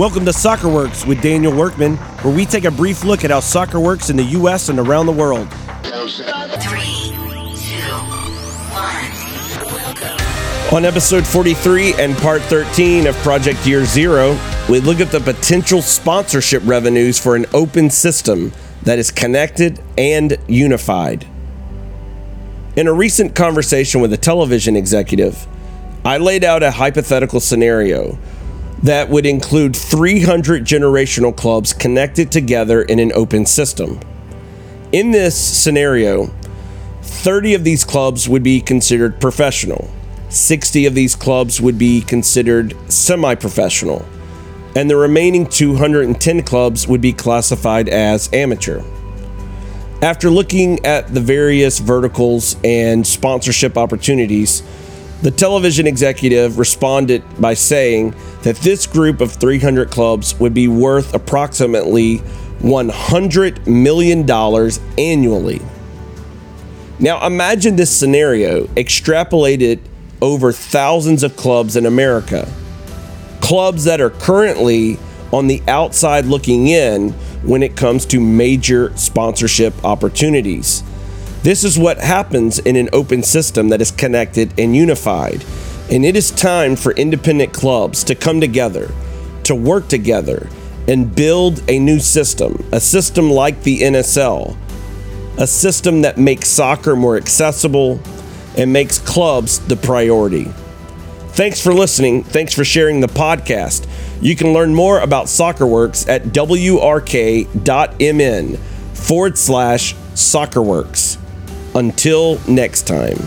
Welcome to Soccer Works with Daniel Workman, where we take a brief look at how soccer works in the U.S. and around the world. Three, two, one. On episode 43 and part 13 of Project Year Zero, we look at the potential sponsorship revenues for an open system that is connected and unified. In a recent conversation with a television executive, I laid out a hypothetical scenario that would include 300 generational clubs connected together in an open system. In this scenario, 30 of these clubs would be considered professional, 60 of these clubs would be considered semi professional, and the remaining 210 clubs would be classified as amateur. After looking at the various verticals and sponsorship opportunities, the television executive responded by saying that this group of 300 clubs would be worth approximately $100 million annually. Now, imagine this scenario extrapolated over thousands of clubs in America. Clubs that are currently on the outside looking in when it comes to major sponsorship opportunities. This is what happens in an open system that is connected and unified. And it is time for independent clubs to come together, to work together, and build a new system, a system like the NSL, a system that makes soccer more accessible and makes clubs the priority. Thanks for listening. Thanks for sharing the podcast. You can learn more about SoccerWorks at wrk.mn forward slash SoccerWorks. Until next time.